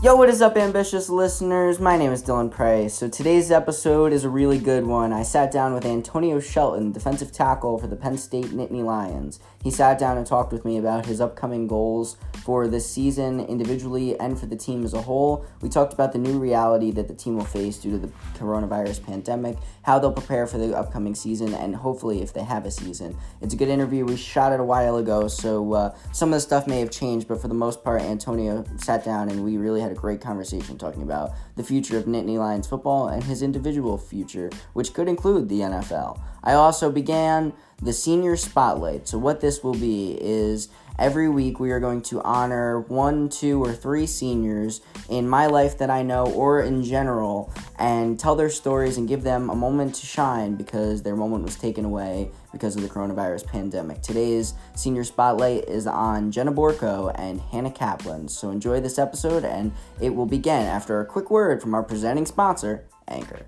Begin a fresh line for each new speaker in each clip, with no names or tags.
Yo, what is up, ambitious listeners? My name is Dylan Price. So today's episode is a really good one. I sat down with Antonio Shelton, defensive tackle for the Penn State Nittany Lions. He sat down and talked with me about his upcoming goals for this season individually and for the team as a whole. We talked about the new reality that the team will face due to the coronavirus pandemic, how they'll prepare for the upcoming season, and hopefully if they have a season. It's a good interview. We shot it a while ago, so uh, some of the stuff may have changed, but for the most part, Antonio sat down and we really had a great conversation talking about the future of Nittany Lions football and his individual future, which could include the NFL. I also began the senior spotlight. So, what this will be is every week we are going to honor one, two, or three seniors in my life that I know or in general and tell their stories and give them a moment to shine because their moment was taken away because of the coronavirus pandemic. Today's senior spotlight is on Jenna Borko and Hannah Kaplan. So, enjoy this episode and it will begin after a quick word from our presenting sponsor, Anchor.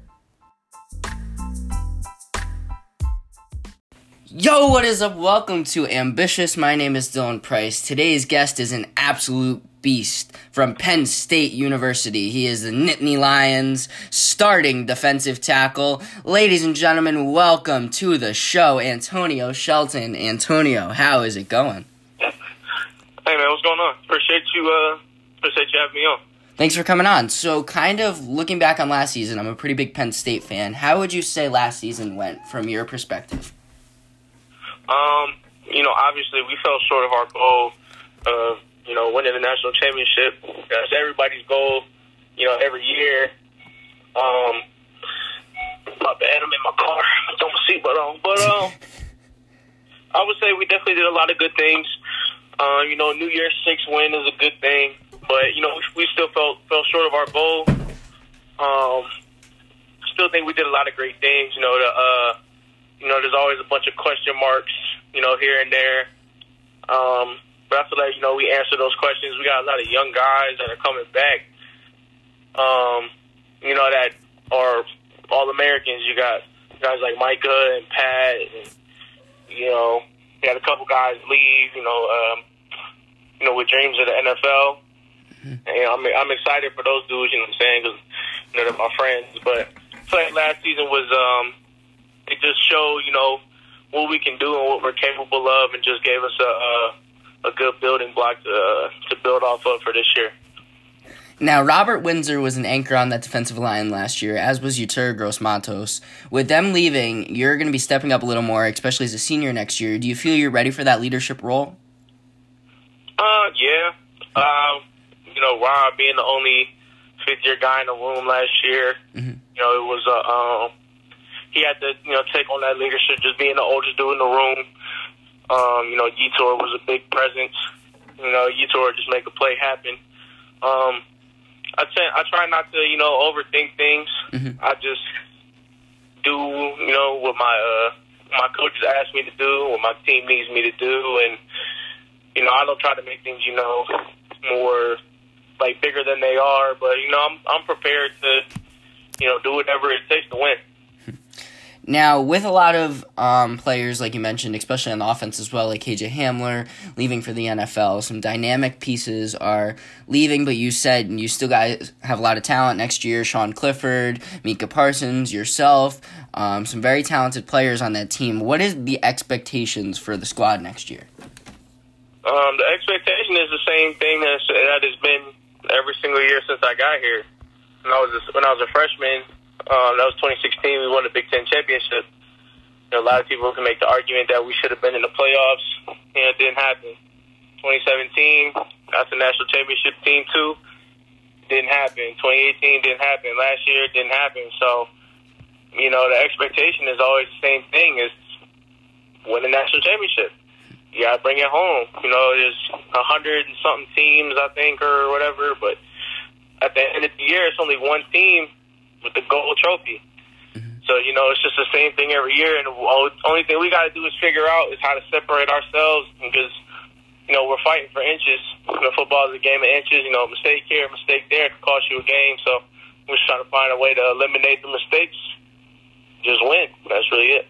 Yo, what is up? Welcome to Ambitious. My name is Dylan Price. Today's guest is an absolute beast from Penn State University. He is the Nittany Lions starting defensive tackle. Ladies and gentlemen, welcome to the show, Antonio Shelton. Antonio, how is it going?
Hey man, what's going on? Appreciate you. Uh, appreciate you having me on.
Thanks for coming on. So, kind of looking back on last season, I'm a pretty big Penn State fan. How would you say last season went from your perspective?
Um, you know, obviously we fell short of our goal of, you know, winning the national championship. That's everybody's goal, you know, every year. Um, my bad, I'm in my car. I don't my seatbelt on. But, um, I would say we definitely did a lot of good things. Uh, you know, New Year's Six win is a good thing. But, you know, we, we still fell, fell short of our goal. Um, still think we did a lot of great things. You know, the, uh, you know, there's always a bunch of question marks, you know, here and there. Um, but I feel like, you know, we answer those questions. We got a lot of young guys that are coming back, um, you know, that are all Americans. You got guys like Micah and Pat, and, you know, you got a couple guys leave, you know, um, you know, with dreams of the NFL. Mm-hmm. And I'm, I'm excited for those dudes, you know what I'm saying, because, you know, they're my friends. But I feel like last season was, um, it just showed, you know, what we can do and what we're capable of, and just gave us a a, a good building block to uh, to build off of for this year.
Now, Robert Windsor was an anchor on that defensive line last year, as was Yetur Gross-Matos. With them leaving, you're going to be stepping up a little more, especially as a senior next year. Do you feel you're ready for that leadership role?
Uh, yeah. Um, you know, Rob being the only fifth year guy in the room last year, mm-hmm. you know, it was a um, he had to, you know, take on that leadership, just being the oldest dude in the room. Um, you know, Yetur was a big presence. You know, Yetur just make a play happen. Um, I try, try not to, you know, overthink things. Mm-hmm. I just do, you know, what my uh, my coaches ask me to do, what my team needs me to do, and you know, I don't try to make things, you know, more like bigger than they are. But you know, I'm I'm prepared to, you know, do whatever it takes to win.
Now, with a lot of um, players, like you mentioned, especially on the offense as well, like KJ Hamler leaving for the NFL, some dynamic pieces are leaving, but you said you still guys have a lot of talent next year. Sean Clifford, Micah Parsons, yourself, um, some very talented players on that team. What is the expectations for the squad next year?
Um, the expectation is the same thing that, that has been every single year since I got here. When I was a, when I was a freshman, um, that was 2016. We won the Big Ten championship. You know, a lot of people can make the argument that we should have been in the playoffs, and it didn't happen. 2017, got the national championship team too. Didn't happen. 2018 didn't happen. Last year didn't happen. So, you know, the expectation is always the same thing: is win the national championship. You gotta bring it home. You know, there's a hundred and something teams, I think, or whatever. But at the end of the year, it's only one team with the gold trophy. Mm-hmm. So you know, it's just the same thing every year, and the only thing we got to do is figure out is how to separate ourselves because you know we're fighting for inches. You know, football is a game of inches. You know, mistake here, mistake there could cost you a game. So we're just trying to find a way to eliminate the mistakes, just win. That's really it.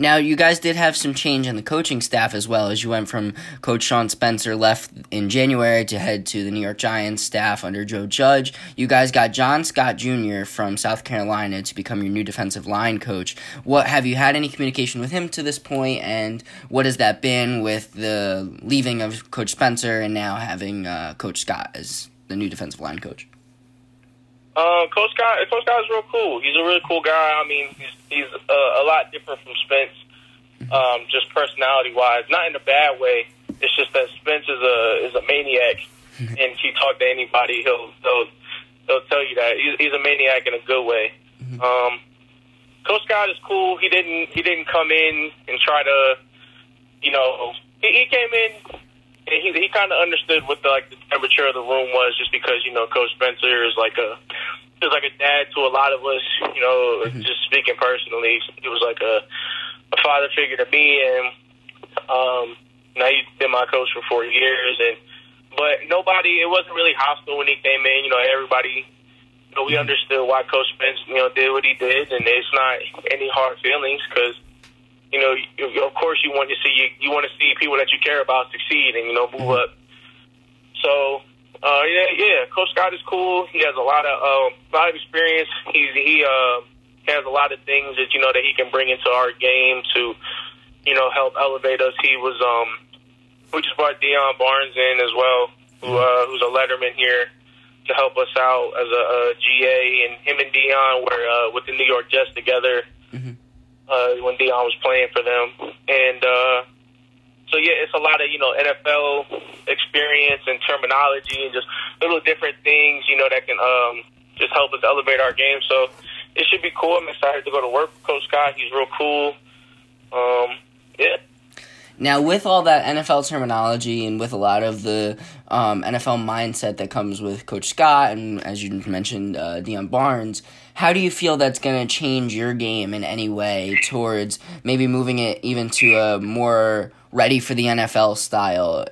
Now, you guys did have some change in the coaching staff as well, as you went from Coach Sean Spencer left in January to head to the New York Giants staff under Joe Judge. You guys got John Scott Jr. from South Carolina to become your new defensive line coach. What have you had any communication with him to this point, and what has that been with the leaving of Coach Spencer and now having uh, Coach Scott as the new defensive line coach?
Uh, Coach Scott, Coach Scott is real cool. He's a really cool guy. I mean, he's he's uh, a lot different from Spence, um, just personality wise. Not in a bad way. It's just that Spence is a is a maniac, and if you talk to anybody, he'll he'll he'll tell you that he's, he's a maniac in a good way. Um, Coach Scott is cool. He didn't he didn't come in and try to, you know, he, he came in and he he kind of understood what the like the temperature of the room was, just because you know Coach Spencer is like a is like a dad to a lot of us. You know, mm-hmm. just speaking personally, he was like a a father figure to me, and um, now he's been my coach for four years, and but nobody, it wasn't really hostile when he came in. You know, everybody. You know, we mm-hmm. understood why Coach Spence, you know, did what he did, and it's not any hard feelings because you know, you, of course, you want to see you, you want to see people that you care about succeed and you know move mm-hmm. up. So, uh, yeah, yeah, Coach Scott is cool. He has a lot of uh, a lot of experience. He's he uh, has a lot of things that you know that he can bring into our game to you know help elevate us. He was um, we just brought Deion Barnes in as well, who uh, who's a letterman here to help us out as a, a GA, and him and Deion were uh, with the New York Jets together. Mm-hmm uh, when Deion was playing for them, and uh, so yeah, it's a lot of you know NFL experience and terminology and just little different things you know that can um, just help us elevate our game. So it should be cool. I'm excited to go to work with Coach Scott. He's real cool. Um, yeah.
Now, with all that NFL terminology and with a lot of the um, NFL mindset that comes with Coach Scott and, as you mentioned, uh, Deion Barnes, how do you feel that's going to change your game in any way towards maybe moving it even to a more ready for the NFL style?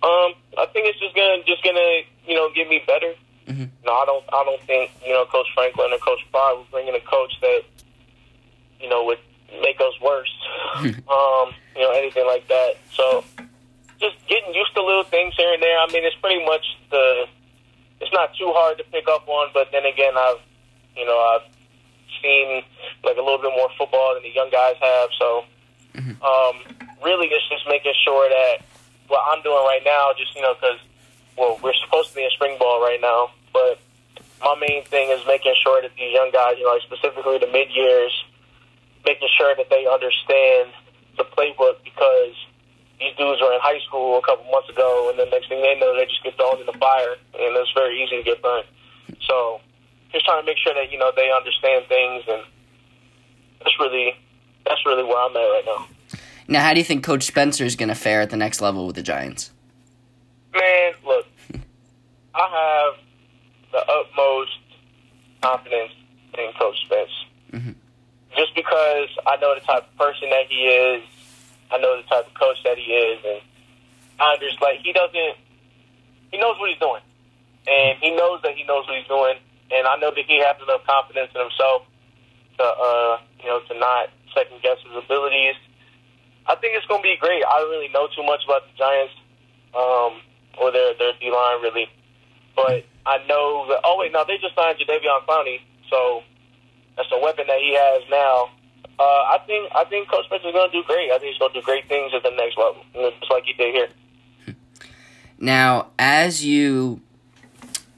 Um, I think it's just gonna just gonna you know get me better. Mm-hmm. No, I don't. I don't think you know Coach Franklin or Coach Pry was bringing a coach that you know would make us worse. um, you know, anything like that. So just getting used to little things here and there. I mean, it's pretty much the. It's not too hard to pick up on, but then again, I've, you know, I've seen like a little bit more football than the young guys have. So, mm-hmm. um, really, it's just making sure that what I'm doing right now, just you know, because well, we're supposed to be in spring ball right now, but my main thing is making sure that these young guys, you know, specifically the mid years, making sure that they understand the playbook because these dudes were in high school a couple months ago, and the next thing they know, they just get thrown in the fire, and it's very easy to get burnt. So, just trying to make sure that you know they understand things, and that's really that's really where I'm at right now.
Now, how do you think Coach Spencer is going to fare at the next level with the Giants?
Man, look, I have the utmost confidence in Coach Spence. Mm-hmm just because I know the type of person that he is, I know the type of coach that he is, and I. Like he doesn't, he knows what he's doing, and he knows that he knows what he's doing, and I know that he has enough confidence in himself to, uh, you know, to not second guess his abilities. I think it's going to be great. I don't really know too much about the Giants um, or their their D line really, but I know that. Oh wait, no, they just signed Jadeveon Clowney, so that's a weapon that he has now. Uh, I think I think Coach Smith is going to do great. I think he's going to do great things at the next level, just like he did here.
Now, as you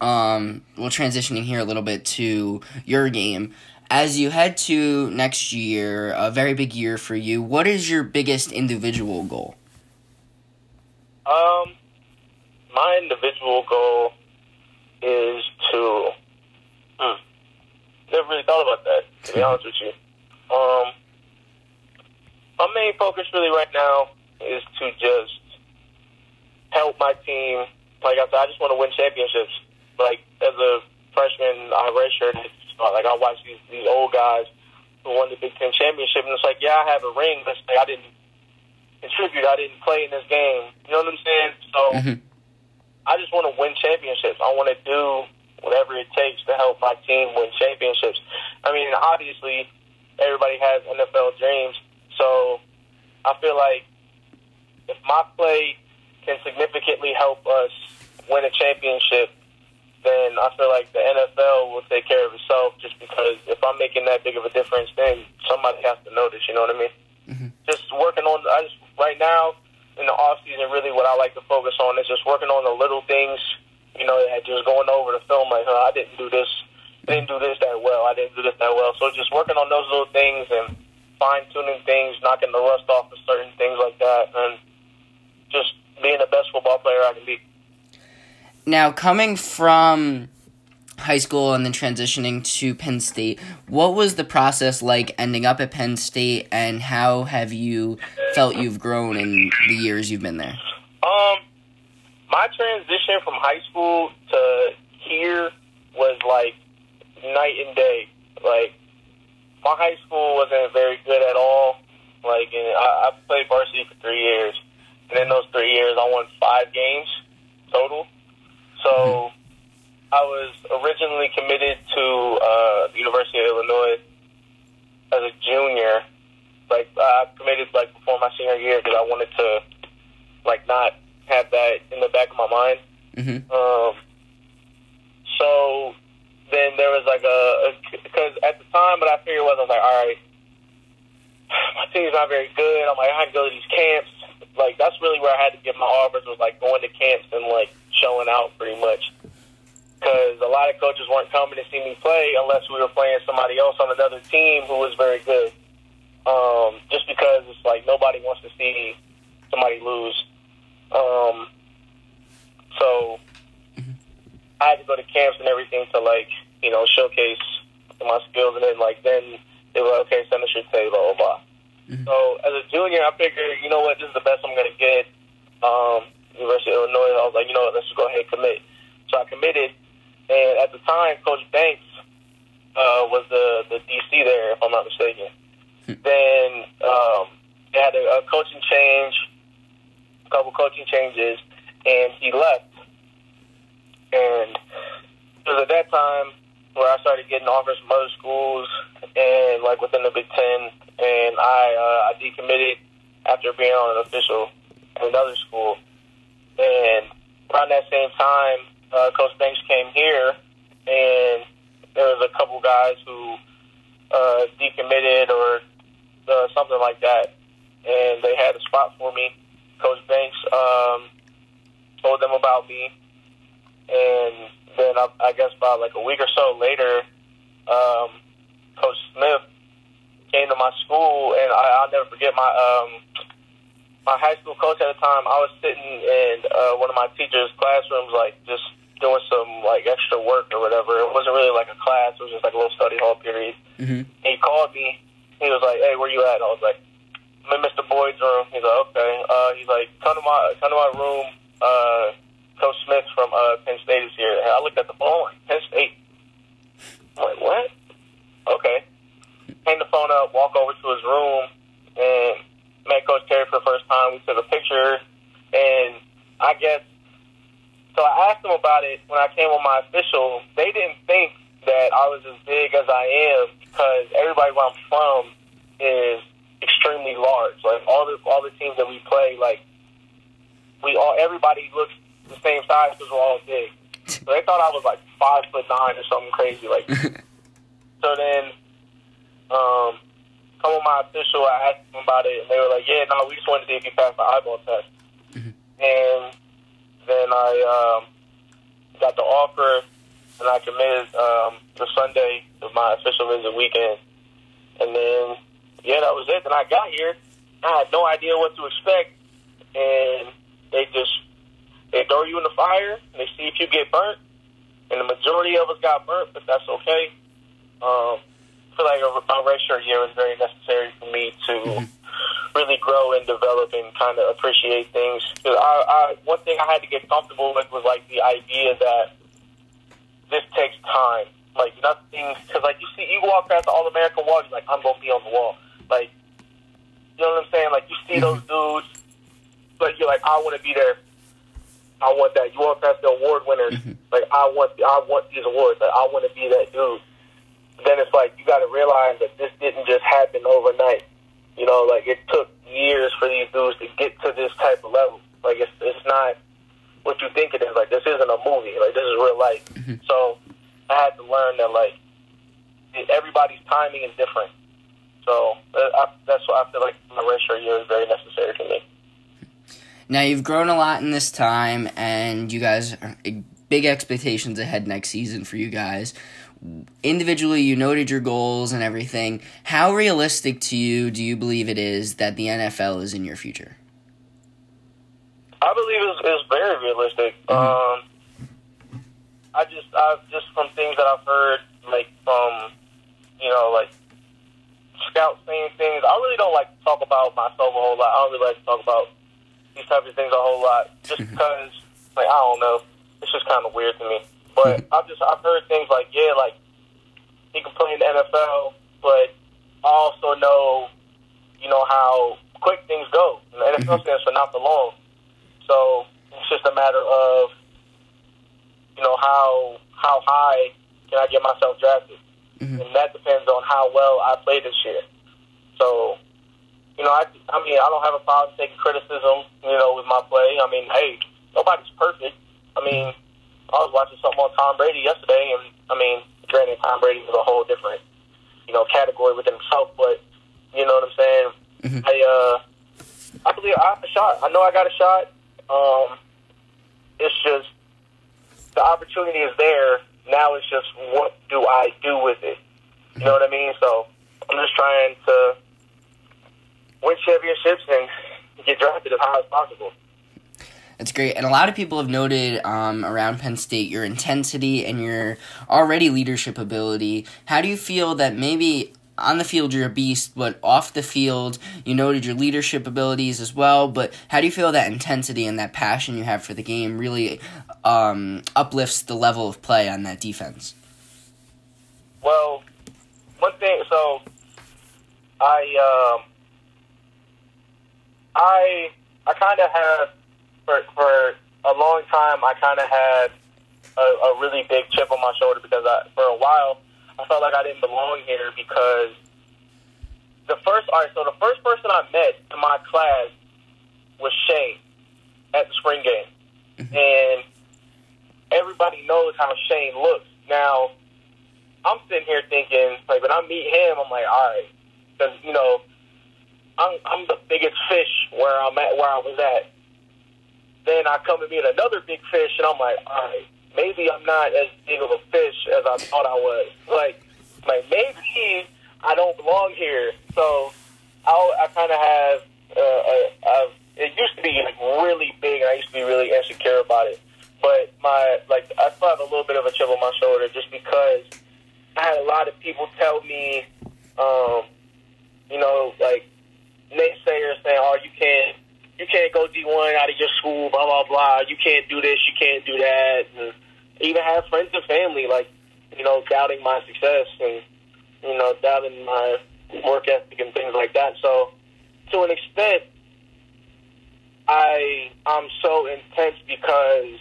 um, well, transitioning here a little bit to your game. As you head to next year, a very big year for you, what is your biggest individual goal?
Um, my individual goal is to. Hmm, never really thought about that, to be honest with you. Um, my main focus really right now is to just help my team. Like I said, I just want to win championships. Like as a freshman, I redshirted. Like I watch these these old guys who won the Big Ten championship, and it's like, yeah, I have a ring, but like, I didn't contribute. I didn't play in this game. You know what I'm saying? So mm-hmm. I just want to win championships. I want to do whatever it takes to help my team win championships. I mean, obviously, everybody has NFL dreams. So I feel like if my play can significantly help us win a championship, then I feel like the NFL will take care of itself. Just because if I'm making that big of a difference, then somebody has to notice. You know what I mean? Mm-hmm. Just working on. I just right now in the off season, really what I like to focus on is just working on the little things. You know, just going over the film like, oh, I didn't do this, didn't do this that well, I didn't do this that well. So just working on those little things and fine tuning things, knocking the rust off of certain things like that, and just being the best football player I can be.
Now, coming from high school and then transitioning to Penn State, what was the process like ending up at Penn State, and how have you felt you've grown in the years you've been there?
Um, my transition from high school to here was like night and day. Like my high school wasn't very good at all. Like and I, I played varsity for three years, and in those three years, I won five games total. So mm-hmm. I was originally committed to uh, the University of Illinois as a junior. Like I committed like before my senior year because I wanted to like not have that in the back of my mind. Mm-hmm. Um, so then there was like a because at the time, what I figured was I was like, all right, my team's not very good. I'm like, I had to go to these camps. Like that's really where I had to get my offers was like going to camps and like showing out pretty much. Because a lot of coaches weren't coming to see me play unless we were playing somebody else on another team who was very good. Um, just because it's like nobody wants to see somebody lose. Um, so I had to go to camps and everything to like you know showcase my skills, and then like then they were like, okay, send us your tape, blah blah blah. Mm-hmm. So as a junior, I figured, you know what, this is the best I'm gonna get. Um, University of Illinois, I was like, you know what, let's just go ahead and commit. So I committed, and at the time, Coach Banks uh, was the the DC there, if I'm not mistaken. Hmm. then um, they had a, a coaching change, a couple coaching changes, and he left. And it was at that time where I started getting offers from other schools and like within the Big Ten, and I uh, I decommitted after being on an official at another school. And around that same time, uh, Coach Banks came here, and there was a couple guys who uh, decommitted or uh, something like that, and they had a spot for me. Coach Banks um, told them about me, and then I, I guess about like a week or so later, um, Coach Smith came to my school, and I, I'll never forget my um, my high school coach at the time. I was sitting in uh, one of my teachers' classrooms, like just doing some like extra work or whatever. It wasn't really like a class; it was just like a little study hall period. Mm-hmm. He called me. He was like, "Hey, where you at?" I was like, "I'm in Mr. Boyd's room." He's like, "Okay." Uh, he's like, "Come to my come to my room." Uh, Coach Smith from uh, Penn State is here. And I looked at the phone, Penn State? I'm like, what? Okay. Hang the phone up, walk over to his room, and met Coach Terry for the first time. We took a picture, and I guess, so I asked them about it when I came on my official. They didn't think that I was as big as I am because everybody where I'm from is extremely large. Like all the all the teams that we play, like we all everybody looks the same size because we're all big. So they thought I was like five foot nine or something crazy. Like, so then, um, come on my official, I asked them about it, and they were like, "Yeah, no, we just wanted to see if you passed the eyeball test." Mm-hmm. And then I um, got the offer, and I committed um, the Sunday of my official visit weekend. And then, yeah, that was it. Then I got here. I had no idea what to expect, and they just they throw you in the fire and they see if you get burnt. And the majority of us got burnt, but that's okay. Um, I feel like my redshirt year was very necessary for me to mm-hmm. really grow and develop and kind of appreciate things. Cause I, I, one thing I had to get comfortable with was like the idea that this takes time. Like nothing, because like you see, you walk past the All American wall, you're like, I'm gonna be on the wall. Like, you know what I'm saying? Like you see mm-hmm. those dudes, but you're like, I want to be there I want that. You want past the award winners. Mm-hmm. Like I want, I want these awards. Like I want to be that dude. then it's like you got to realize that this didn't just happen overnight. You know, like it took years for these dudes to get to this type of level. Like it's it's not what you think it is. Like this isn't a movie. Like this is real life.
Mm-hmm.
So I had to learn that like everybody's timing is different. So uh, I, that's why I feel like the redshirt year is very necessary for me.
Now you've grown a lot in this time, and you guys are big expectations ahead next season for you guys. Individually, you noted your goals and everything. How realistic to you do you believe it is that the NFL is in your future?
I believe it's, it's very realistic. Um, I just, I've just from things that I've heard, like from, you know, like scouts saying things. I really don't like to talk about myself a whole lot. I don't really like to talk about these types of things a whole lot, just mm-hmm. because, like, I don't know, it's just kind of weird to me. But mm-hmm. I've just, I've heard things like, yeah, like he can play in the NFL, but I also know, you know, how quick things go. And the NFL mm-hmm. stands for not for long. So it's just a matter of, you know, how how high can I get myself drafted,
Mhm.
and that depends on how well I play this year. So, you know, I I mean, I don't have a problem taking criticism, you know, with my play. I mean, hey, nobody's perfect. I mean, I was watching something on Tom Brady yesterday, and I mean, granted, Tom Brady is a whole different, you know, category within himself, but you know what I'm saying.
Mhm.
I uh, I believe I have a shot. I know I got a shot. Um, it's just the opportunity is there. Now it's just what do I do with it? You know what I mean? So I'm just trying to win championships and get drafted as high as possible.
That's great. And a lot of people have noted um, around Penn State your intensity and your already leadership ability. How do you feel that maybe on the field you're a beast, but off the field you noted your leadership abilities as well? But how do you feel that intensity and that passion you have for the game really um, uplifts the level of play on that defense?
Well, one thing. So, I um, I I kind of have for for a long time. I kind of had a, a really big chip on my shoulder because I, for a while I felt like I didn't belong here because the first. All right, so the first person I met in my class was Shane at the spring game, mm-hmm. and everybody knows how Shane looks now. I'm sitting here thinking, like, when I meet him, I'm like, all right, because you know, I'm I'm the biggest fish where I'm at, where I was at. Then I come and meet another big fish, and I'm like, all right, maybe I'm not as big of a fish as I thought I was. Like, like maybe I don't belong here. So I I kind of have uh, I've, it used to be like really big, and I used to be really insecure about it. But my like I still have a little bit of a chip on my shoulder just because I had a lot of people tell me, um, you know, like naysayers saying, "Oh, you can't, you can't go D one out of your school, blah blah blah. You can't do this, you can't do that." And even have friends and family like, you know, doubting my success and you know, doubting my work ethic and things like that. So, to an extent, I I'm so intense because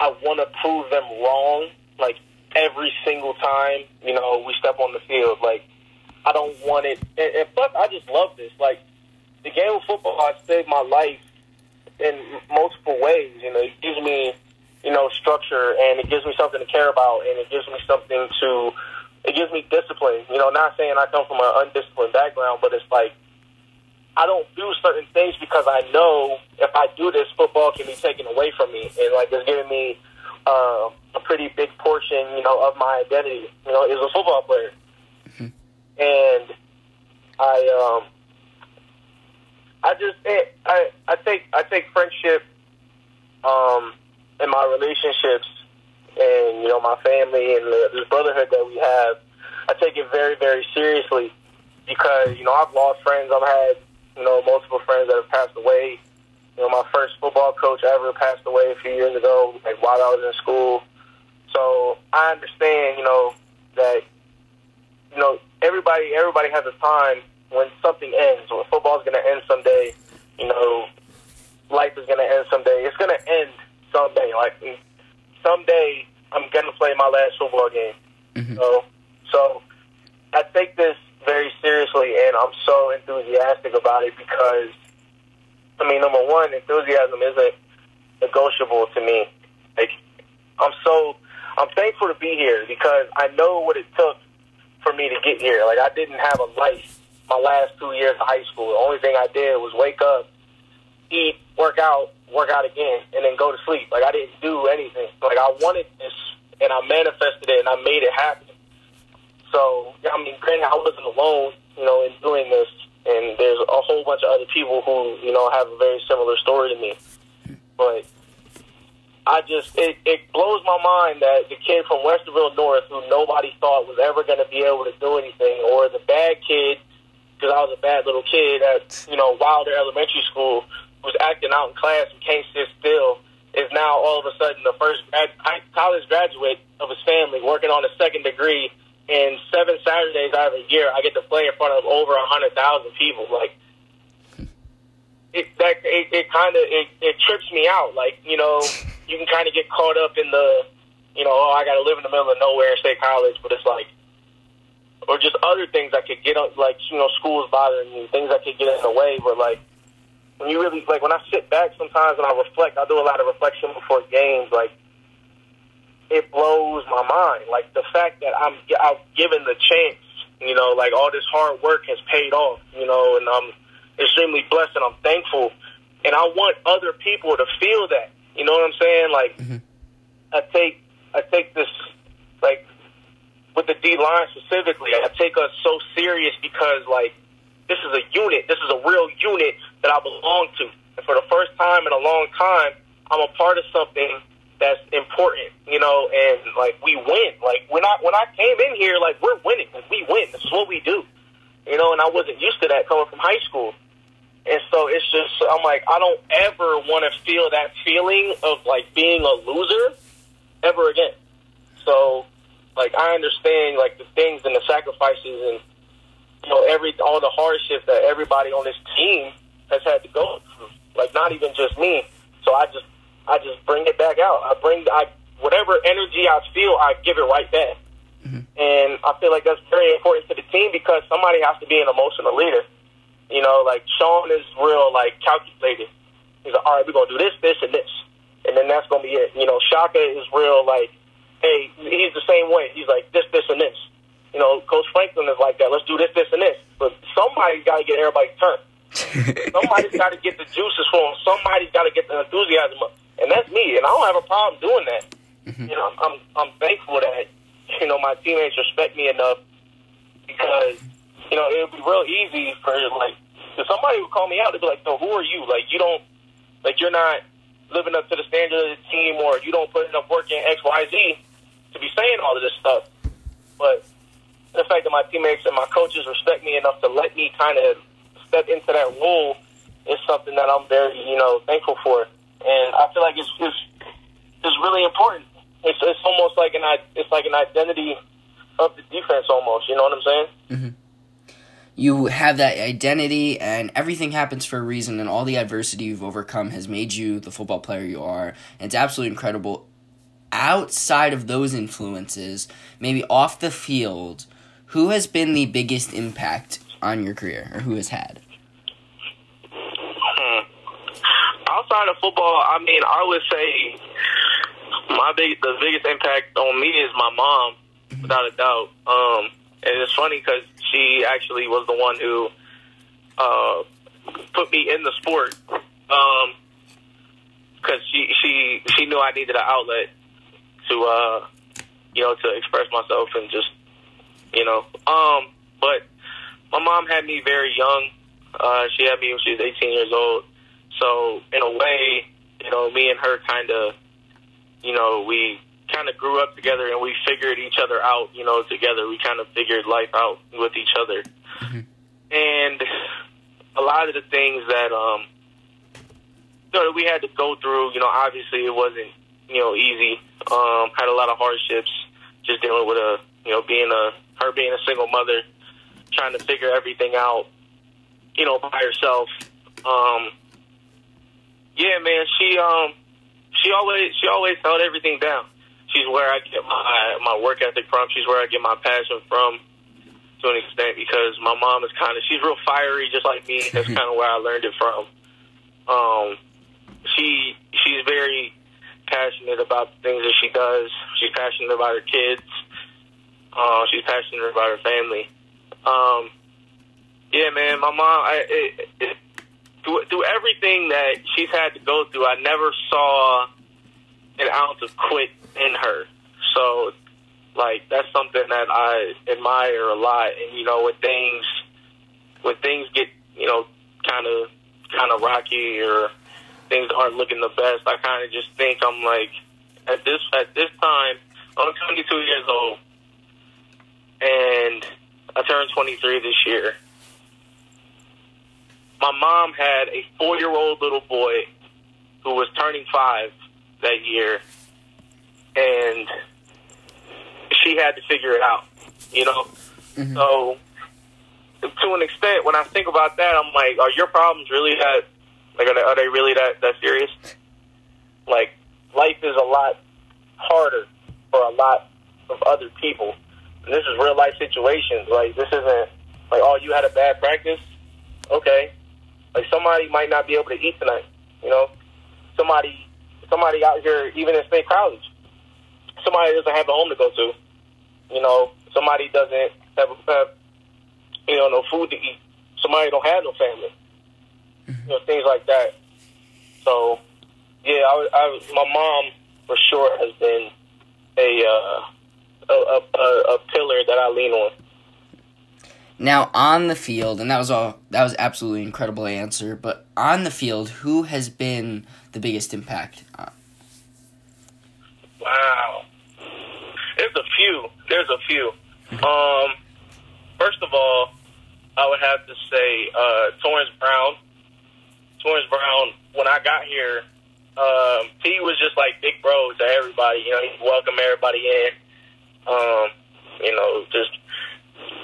I want to prove them wrong. Like every single time, you know, we step on the field. Like, I don't want it. And, and plus, I just love this. Like, the game of football has saved my life in multiple ways. You know, it gives me, you know, structure and it gives me something to care about and it gives me something to, it gives me discipline. You know, not saying I come from an undisciplined background, but it's like, I don't do certain things because I know if I do this, football can be taken away from me. And, like, it's giving me, uh, a pretty big portion, you know, of my identity, you know, as a football player. And I, um, I just, it, I, I take, I take friendship, um, in my relationships and, you know, my family and the, this brotherhood that we have, I take it very, very seriously because, you know, I've lost friends. I've had, you know, multiple friends that have passed away. You know, my first football coach ever passed away a few years ago, like while I was in school. So I understand, you know, that you know everybody everybody has a time when something ends. When football's going to end someday, you know, life is going to end someday. It's going to end someday. Like someday, I'm going to play my last football game.
Mhm.
So So I take this very seriously, and I'm so enthusiastic about it because, I mean, number one, enthusiasm isn't negotiable to me. Like, I'm so, I'm thankful to be here because I know what it took for me to get here. Like, I didn't have a life my last two years of high school. The only thing I did was wake up, eat, work out, work out again, and then go to sleep. Like, I didn't do anything. Like, I wanted this, and I manifested it, and I made it happen. So, I mean, granted, I wasn't alone, you know, in doing this, and there's a whole bunch of other people who, you know, have a very similar story to me. But I just, it, it blows my mind that the kid from Westerville North, who nobody thought was ever going to be able to do anything, or the bad kid, because I was a bad little kid at, you know, Wilder Elementary School, was acting out in class and can't sit still, is now all of a sudden the first grad, college graduate of his family working on a second degree and seven Saturdays out of the year, I get to play in front of over a hundred thousand people. Like it, that it, it kind of it, it trips me out. Like you know, you can kind of get caught up in the, you know, oh, I got to live in the middle of nowhere and stay college, but it's like, or just other things that could get like you know, schools bothering me, things that could get in the way. But like when you really like when I sit back sometimes and I reflect, I do a lot of reflection before games, like it blows my mind. Like the fact that I'm I'm given the chance, you know, like all this hard work has paid off, you know, and I'm extremely blessed and I'm thankful. And I want other people to feel that. You know what I'm saying? Like mm-hmm. I take I take this like with the D line specifically, I take us so serious because like this is a unit. This is a real unit that I belong to. And for the first time in a long time, I'm a part of something that's important, you know, and like we win. Like when I when I came in here, like we're winning. Like we win. That's what we do. You know, and I wasn't used to that coming from high school. And so it's just I'm like I don't ever want to feel that feeling of like being a loser ever again. So like I understand like the things and the sacrifices and you know every all the hardships that everybody on this team has had to go through. Like not even just me. So I just I just bring it back out. I bring I whatever energy I feel, I give it right back. Mm-hmm. And I feel like that's very important to the team because somebody has to be an emotional leader. You know, like Sean is real like calculated. He's like, all right, we're gonna do this, this, and this, and then that's gonna be it. You know, Shaka is real like, hey, he's the same way. He's like this, this, and this. You know, Coach Franklin is like that. Let's do this, this, and this. But somebody's got to get everybody's turn. Somebody's got to get the juices flowing. Somebody's got to get the enthusiasm up and that's me, and I don't have a problem doing that. Mm-hmm. You know, I'm I'm thankful that you know my teammates respect me enough because you know it would be real easy for like if somebody would call me out, they'd be like, "So who are you? Like you don't like you're not living up to the standard of the team, or you don't put enough work in X Y Z to be saying all of this stuff." But the fact that my teammates and my coaches respect me enough to let me kind of step into that role is something that I'm very, you know, thankful for and I feel like it's it's, it's really important. It's it's almost like an it's like an identity of the defense, almost. You know what I'm saying?
Mm-hmm. You have that identity, and everything happens for a reason, and all the adversity you've overcome has made you the football player you are. And it's absolutely incredible. Outside of those influences, maybe off the field, who has been the biggest impact on your career, or who has had?
outside of football, I mean, I would say my big the biggest impact on me is my mom, without a doubt. Um, and it's funny because she actually was the one who uh, put me in the sport. Um, because she she she knew I needed an outlet to uh you know to express myself and just you know um but my mom had me very young. Uh, she had me when she was 18 years old, so in a way, you know, me and her kind of, you know, we kind of grew up together and we figured each other out, you know, together. We kind of figured life out with each other. Mm-hmm. And a lot of the things that, um, you know, we had to go through, you know, obviously it wasn't, you know, easy. Um, had a lot of hardships just dealing with a, you know, being a, her being a single mother, trying to figure everything out, you know, by herself. Um, yeah, man, she um she always she always held everything down. She's where I get my my work ethic from. She's where I get my passion from to an extent because my mom is kind of she's real fiery, just like me. That's kind of where I learned it from. Um, she she's very passionate about the things that she does. She's passionate about her kids. Uh, she's passionate about her family. Um, yeah, man, my mom. I, it, it, through, through everything that she's had to go through, I never saw an ounce of quit in her. So, like, that's something that I admire a lot. And you know, when things when things get you know kind of kind of rocky or things aren't looking the best, I kind of just think I'm like at this at this time I'm 22 years old and I turned 23 this year. My mom had a four year old little boy who was turning five that year, and she had to figure it out, you know? Mm-hmm. So, to an extent, when I think about that, I'm like, are your problems really that, like, are they, are they really that, that serious? Like, life is a lot harder for a lot of other people this is real life situations. Like this isn't like oh you had a bad practice. Okay, like somebody might not be able to eat tonight. You know, somebody somebody out here even in state college, somebody doesn't have a home to go to. You know, somebody doesn't have, have you know no food to eat. Somebody don't have no family. You know things like that. So yeah, I, I my mom for sure has been a uh, a, a, a pillar that I lean on.
Now on the field, and that was all. That was absolutely incredible answer. But on the field, who has been the biggest impact?
Wow, there's a few. There's a few. Um, first of all, I would have to say uh, Torrence Brown. Torrence Brown. When I got here, um, he was just like big bro to everybody. You know, he welcomed everybody in. Um, you know, just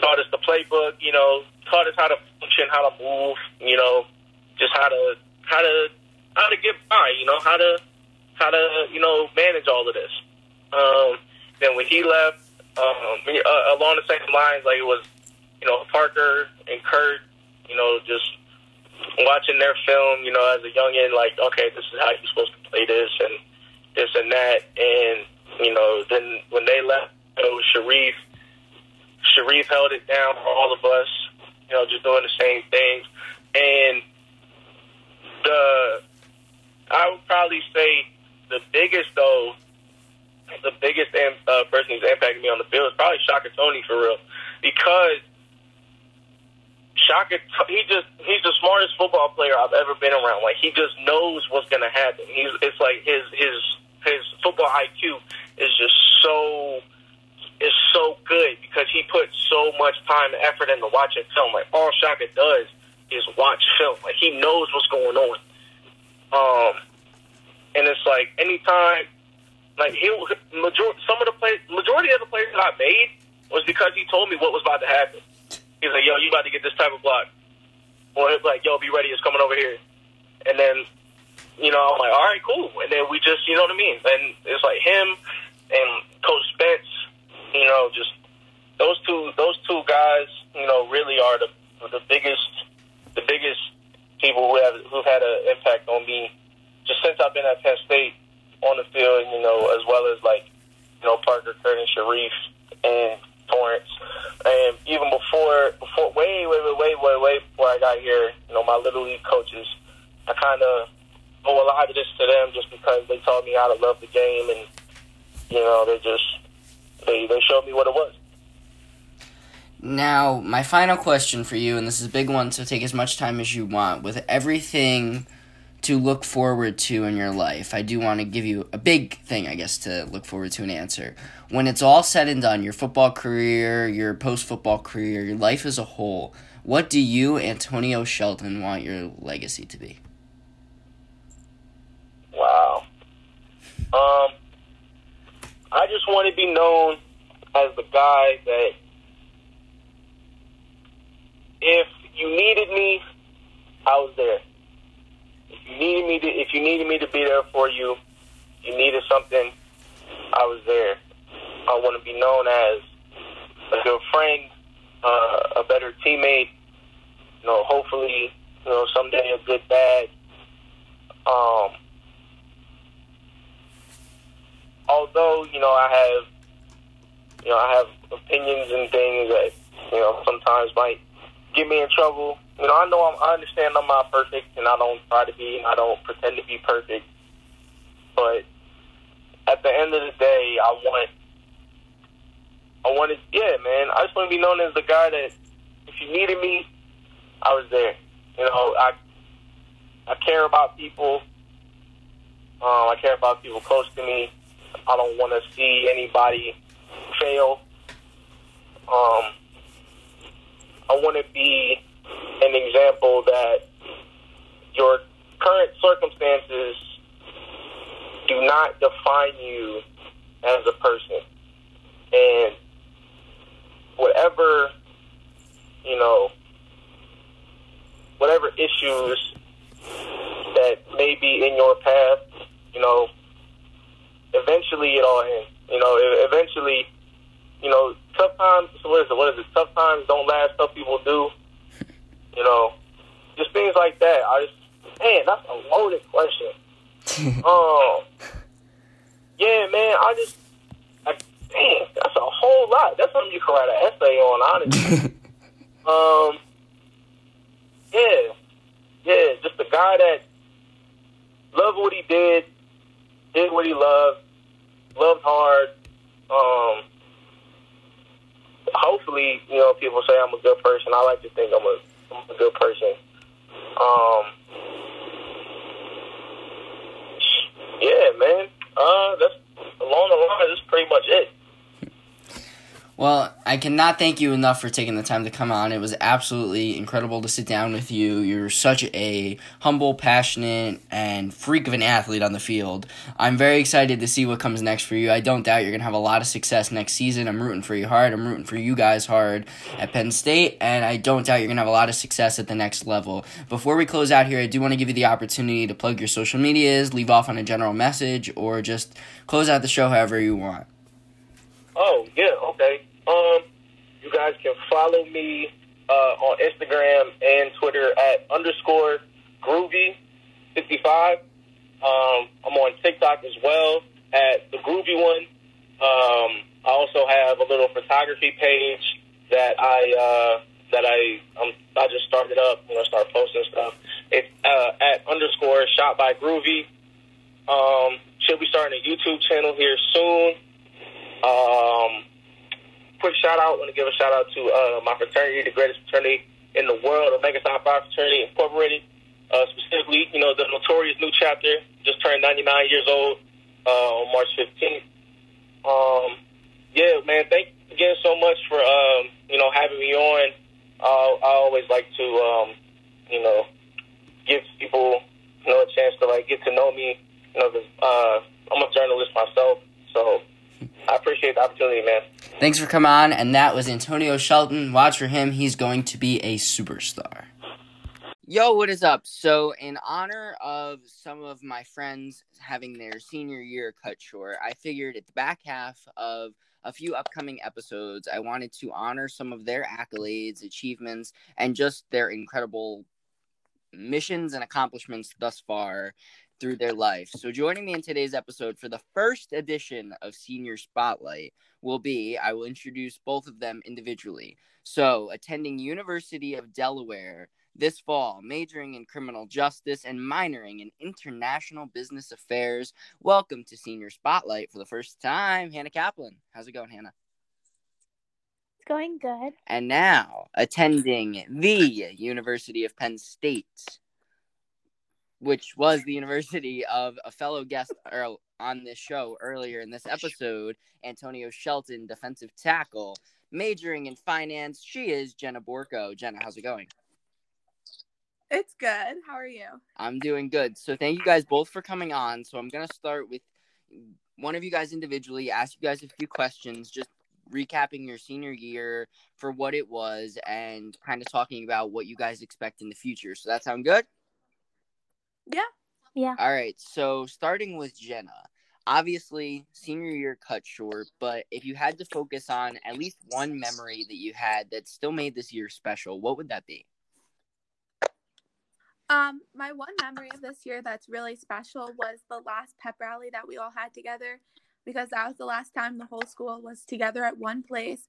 taught us the playbook. You know, taught us how to function, how to move. You know, just how to how to how to get by. You know, how to how to you know manage all of this. Um, then when he left, um, uh, along the same lines, like it was, you know, Parker and Kurt. You know, just watching their film. You know, as a youngin, like okay, this is how you're supposed to play this and this and that. And you know, then when they left know, Shareef, Shareef held it down for all of us, you know, just doing the same things. And the, I would probably say the biggest though, the biggest uh, person who's impacted me on the field is probably Shaka Toney for real, because Shaka, he just he's the smartest football player I've ever been around. Like he just knows what's gonna happen. He's it's like his his his football IQ is just so is so good because he puts so much time and effort into watching film. Like all Shaka does is watch film. Like he knows what's going on. Um, and it's like anytime, like he major, some of the play, majority of the plays that I made was because he told me what was about to happen. He's like, "Yo, you about to get this type of block," or he's like, "Yo, be ready, it's coming over here," and then. You know, I'm like, all right, cool. And then we just, you know what I mean? And it's like him and Coach Spence you know, just those two those two guys, you know, really are the the biggest the biggest people who have who've had an impact on me just since I've been at Penn State on the field, you know, as well as like you know Parker, Kurt, and Shareef, and Torrence, and even before before way way way way way way before I got here, you know, my little league coaches, I kind of owe a lot of this to them just because they taught me how to love the game and you know they just they they showed me what it was.
Now, my final question for you, and this is a big one, so take as much time as you want. With everything to look forward to in your life, I do want to give you a big thing, I guess, to look forward to an answer. When it's all said and done, your football career, your post football career, your life as a whole, what do you, Antonio Shelton, want your legacy to be?
Wow. Um, I just want to be known as the guy that if you needed me, I was there. Needed me to, if you needed me to be there for you, you needed something, I was there. I want to be known as a good friend, uh, a better teammate. You know, hopefully, you know, someday a good dad. Um, although you know I have, you know, I have opinions and things that you know sometimes might get me in trouble. You know, I know I'm, I understand I'm not perfect, and I don't try to be, and I don't pretend to be perfect. But at the end of the day, I want, I wanted, yeah, man. I just want to be known as the guy that, if you needed me, I was there. You know, I, I care about people. Um, I care about people close to me. I don't want to see anybody fail. Um, I want to be an example that your current circumstances do not define you as a person. And whatever, you know, whatever issues that may be in your path, you know, eventually it all ends. You know, eventually, you know, tough times. What is it? What is it? Tough times don't last. Tough people do. You know, just things like that. I just, man, that's a loaded question. um, yeah, man, I just, I, damn, that's a whole lot. That's something you can write an essay on, honestly. um, yeah, yeah, just a guy that loved what he did, did what he loved, loved hard. Um, hopefully, you know, people say I'm a good person. I like to think I'm a, I'm a good person. Um, yeah, man. Uh, that's along the line. That's pretty much it.
Well, I cannot thank you enough for taking the time to come on. It was absolutely incredible to sit down with you. You're such a humble, passionate, and freak of an athlete on the field. I'm very excited to see what comes next for you. I don't doubt you're going to have a lot of success next season. I'm rooting for you hard. I'm rooting for you guys hard at Penn State, and I don't doubt you're going to have a lot of success at the next level. Before we close out here, I do want to give you the opportunity to plug your social medias, leave off on a general message, or just close out the show however you want.
Oh, yeah, okay. Um, you guys can follow me uh, on Instagram and Twitter at underscore groovy55. Um, I'm on TikTok as well at the groovy one. Um, I also have a little photography page that I uh, that I um, I just started up. You know, start posting stuff. It's uh, at underscore shot by groovy. Um, should be starting a YouTube channel here soon. Um, quick shout out. I want to give a shout out to uh, my fraternity, the greatest fraternity in the world, Omega Psi Phi Fraternity Incorporated. Uh, specifically, you know, the notorious Nu chapter just turned 99 years old uh, on March 15th. Um, yeah, man, thank you again so much for, um, you know, having me on. Uh, I always like to, um, you know, give people, you know, a chance to, like, get to know me. You know, uh, I'm a journalist myself, so I appreciate the opportunity, man.
Thanks for coming on, and that was Antonio Shelton. Watch for him; he's going to be a superstar. Yo, what is up? So, in honor of some of my friends having their senior year cut short, I figured at the back half of a few upcoming episodes, I wanted to honor some of their accolades, achievements, and just their incredible missions and accomplishments thus far through their life. So, joining me in today's episode for the first edition of Senior Spotlight will be I will introduce both of them individually. So, attending University of Delaware this fall, majoring in criminal justice and minoring in international business affairs. Welcome to Senior Spotlight for the first time, Hannah Kaplan. How's it going, Hannah?
It's going good.
And now, attending the University of Penn State which was the university of a fellow guest er, on this show earlier in this episode, Antonio Shelton, defensive tackle, majoring in finance. She is Jenna Borko. Jenna, how's it going?
It's good. How are you?
I'm doing good. So thank you guys both for coming on. So I'm gonna start with one of you guys individually, ask you guys a few questions, just recapping your senior year for what it was and kind of talking about what you guys expect in the future. So that sound good?
Yeah. Yeah.
All right. So starting with Jenna, obviously senior year cut short, but if you had to focus on at least one memory that you had that still made this year special, what would that be?
Um, my one memory of this year that's really special was the last pep rally that we all had together because that was the last time the whole school was together at one place.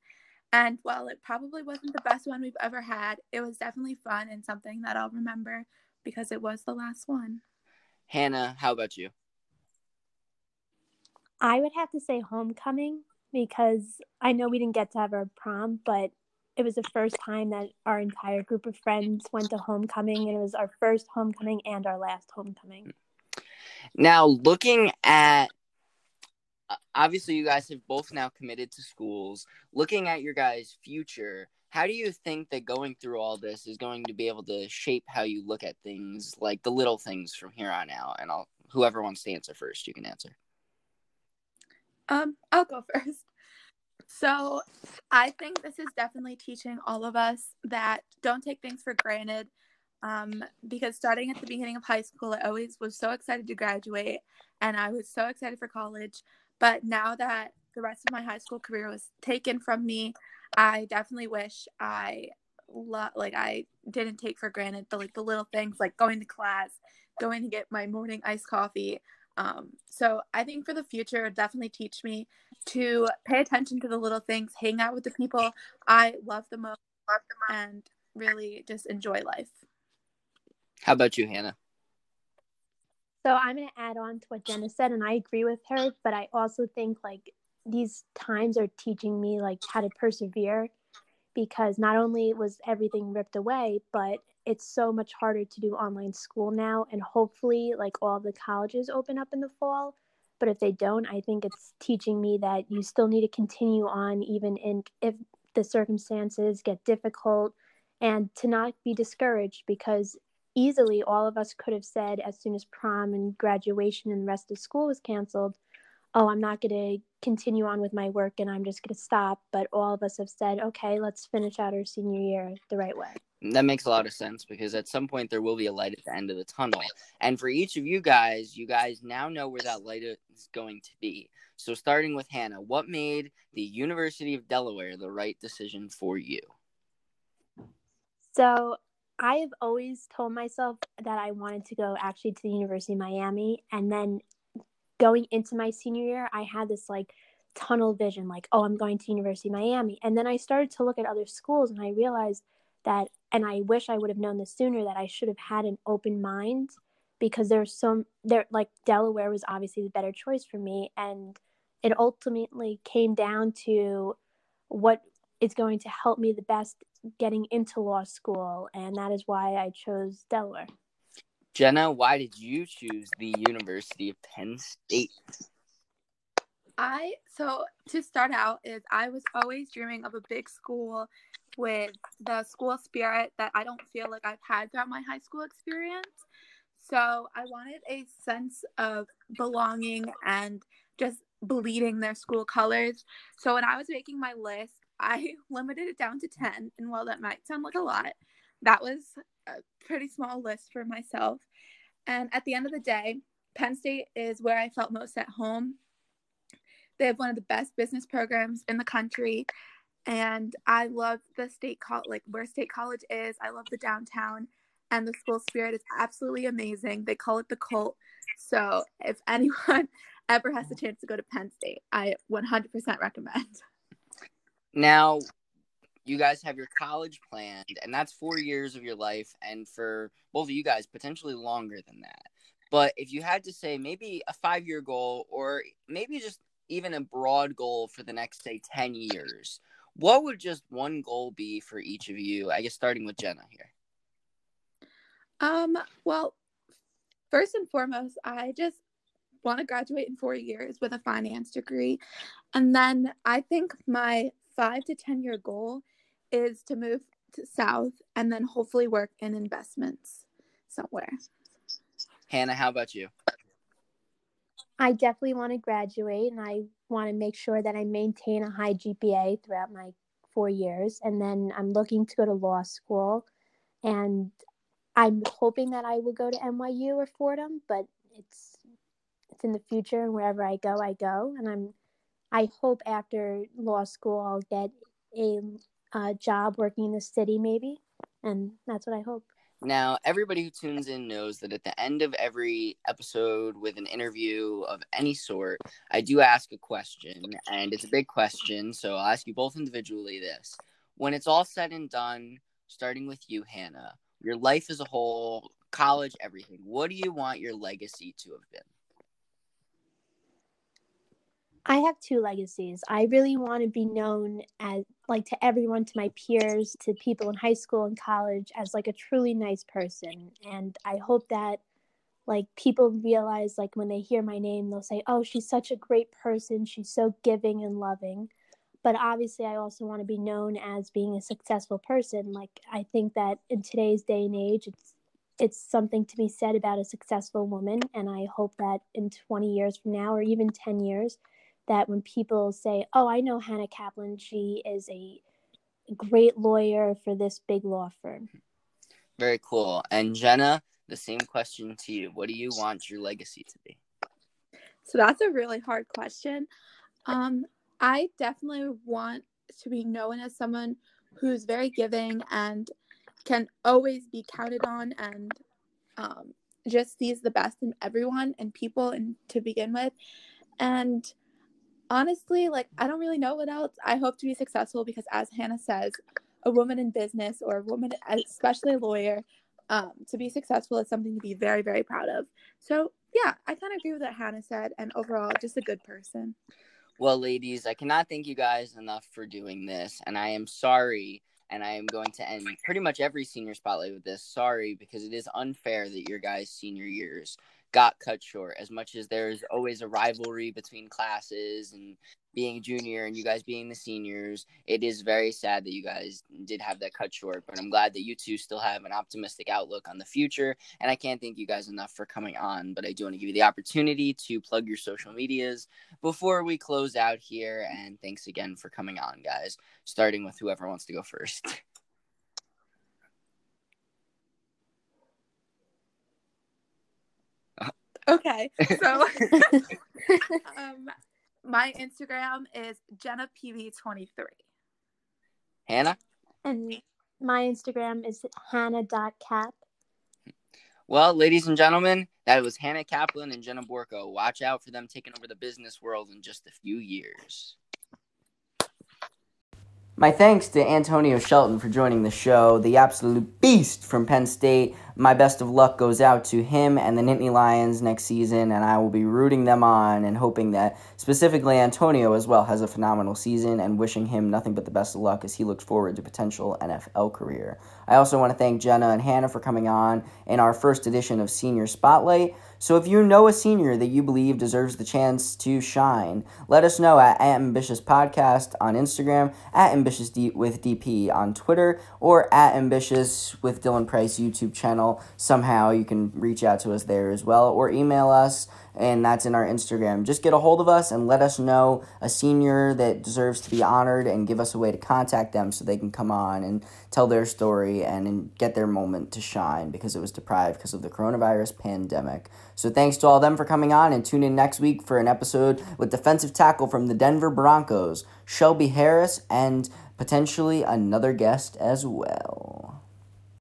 And while it probably wasn't the best one we've ever had, it was definitely fun and something that I'll remember because it was the last one.
Hannah, how about you?
I would have to say homecoming because I know we didn't get to have our prom, but it was the first time that our entire group of friends went to homecoming, and it was our first homecoming and our last homecoming.
Now, looking at obviously, you guys have both now committed to schools. Looking at your guys' future, how do you think that going through all this is going to be able to shape how you look at things, like the little things from here on out? And I'll whoever wants to answer first, you can answer.
Um, I'll go first. So, I think this is definitely teaching all of us that don't take things for granted. Um, because starting at the beginning of high school, I always was so excited to graduate and I was so excited for college. But now that the rest of my high school career was taken from me, I definitely wish I lo- like I didn't take for granted the like the little things like going to class, going to get my morning iced coffee, um, so I think for the future, definitely teach me to pay attention to the little things, hang out with the people I love the most, and really just enjoy life.
How about you, Hannah?
So I'm going to add on to what Jenna said, and I agree with her. But I also think like these times are teaching me like how to persevere, because not only was everything ripped away, but it's so much harder to do online school now and hopefully like all the colleges open up in the fall. But if they don't i think it's teaching me that you still need to continue on even in if the circumstances get difficult and to not be discouraged because easily all of us could have said as soon as prom and graduation and the rest of school was canceled oh i'm not going to continue on with my work and i'm just going to stop but all of us have said okay let's finish out our senior year the right way
that makes a lot of sense because at some point there will be a light at the end of the tunnel. And for each of you guys, you guys now know where that light is going to be. So, starting with Hannah, what made the University of Delaware the right decision for you?
So, I have always told myself that I wanted to go actually to the University of Miami. And then going into my senior year, I had this like tunnel vision like, oh, I'm going to University of Miami. And then I started to look at other schools and I realized that and I wish I would have known this sooner that I should have had an open mind because there's some there like Delaware was obviously the better choice for me and it ultimately came down to what is going to help me the best getting into law school and that is why I chose Delaware.
Jenna, why did you choose the University of Penn State?
I so to start out is I was always dreaming of a big school with the school spirit that I don't feel like I've had throughout my high school experience. So I wanted a sense of belonging and just bleeding their school colors. So when I was making my list, I limited it down to 10. And while that might sound like a lot, that was a pretty small list for myself. And at the end of the day, Penn State is where I felt most at home. They have one of the best business programs in the country and I love the state college, like where State College is. I love the downtown, and the school spirit is absolutely amazing. They call it the cult. So if anyone ever has the chance to go to Penn State, I 100% recommend.
Now, you guys have your college planned, and that's four years of your life, and for both of you guys, potentially longer than that. But if you had to say maybe a five year goal, or maybe just even a broad goal for the next, say, 10 years, what would just one goal be for each of you? I guess starting with Jenna here.
Um, well, first and foremost, I just want to graduate in four years with a finance degree. And then I think my five to 10 year goal is to move to South and then hopefully work in investments somewhere.
Hannah, how about you?
I definitely want to graduate and I want to make sure that I maintain a high GPA throughout my four years. And then I'm looking to go to law school. And I'm hoping that I will go to NYU or Fordham, but it's it's in the future and wherever I go, I go. And I'm, I hope after law school I'll get a, a job working in the city maybe, and that's what I hope.
Now, everybody who tunes in knows that at the end of every episode with an interview of any sort, I do ask a question, and it's a big question, so I'll ask you both individually this. When it's all said and done, starting with you, Hannah, your life as a whole, college, everything, what do you want your legacy to have been?
I have two legacies. I really want to be known as like to everyone, to my peers, to people in high school and college as like a truly nice person. And I hope that like people realize like when they hear my name, they'll say, "Oh, she's such a great person. She's so giving and loving." But obviously, I also want to be known as being a successful person. Like I think that in today's day and age, it's it's something to be said about a successful woman and i hope that in 20 years from now or even 10 years that when people say, "Oh, I know Hannah Kaplan. She is a great lawyer for this big law firm."
Very cool. And Jenna, the same question to you. What do you want your legacy to be?
So that's a really hard question. Um, I definitely want to be known as someone who's very giving and can always be counted on and um, just sees the best in everyone and people and to begin with. And honestly, like I don't really know what else. I hope to be successful because, as Hannah says, a woman in business or a woman, especially a lawyer, um, to be successful is something to be very, very proud of. So yeah, I kind of agree with what Hannah said, and overall, just a good person.
Well, ladies, I cannot thank you guys enough for doing this, and I am sorry. And I am going to end pretty much every senior spotlight with this. Sorry, because it is unfair that your guys' senior years got cut short as much as there's always a rivalry between classes and being a junior and you guys being the seniors it is very sad that you guys did have that cut short. But i'm glad that you two still have an optimistic outlook on the future and i can't thank you guys enough for coming on. But i do want to give you the opportunity to plug your social medias before we close out here and thanks again for coming on guys starting with whoever wants to go first
Okay. So um, my Instagram is Jenna PB23.
Hannah?
And my Instagram is hannah.cap.
Well, ladies and gentlemen, that was Hannah Kaplan and Jenna Borko. Watch out for them taking over the business world in just a few years. My thanks to Antonio Shelton for joining the show, the absolute beast from Penn State. My best of luck goes out to him and the Nittany Lions next season, and I will be rooting them on and hoping that specifically Antonio as well has a phenomenal season and wishing him nothing but the best of luck as he looks forward to potential NFL career. I also want to thank Jenna and Hannah for coming on in our first edition of Senior Spotlight. So if you know a senior that you believe deserves the chance to shine, let us know at, Ambitious Podcast on Instagram, at Ambitious D- with DP on Twitter, or at Ambitious with Dylan Price YouTube channel. Somehow you can reach out to us there as well, or email us and that's in our Instagram. Just get a hold of us and let us know a senior that deserves to be honored and give us a way to contact them so they can come on and tell their story and, and get their moment to shine because it was deprived because of the coronavirus pandemic. So thanks to all them for coming on and tune in next week for an episode with defensive tackle from the Denver Broncos, Shelby Harris, and potentially another guest as well.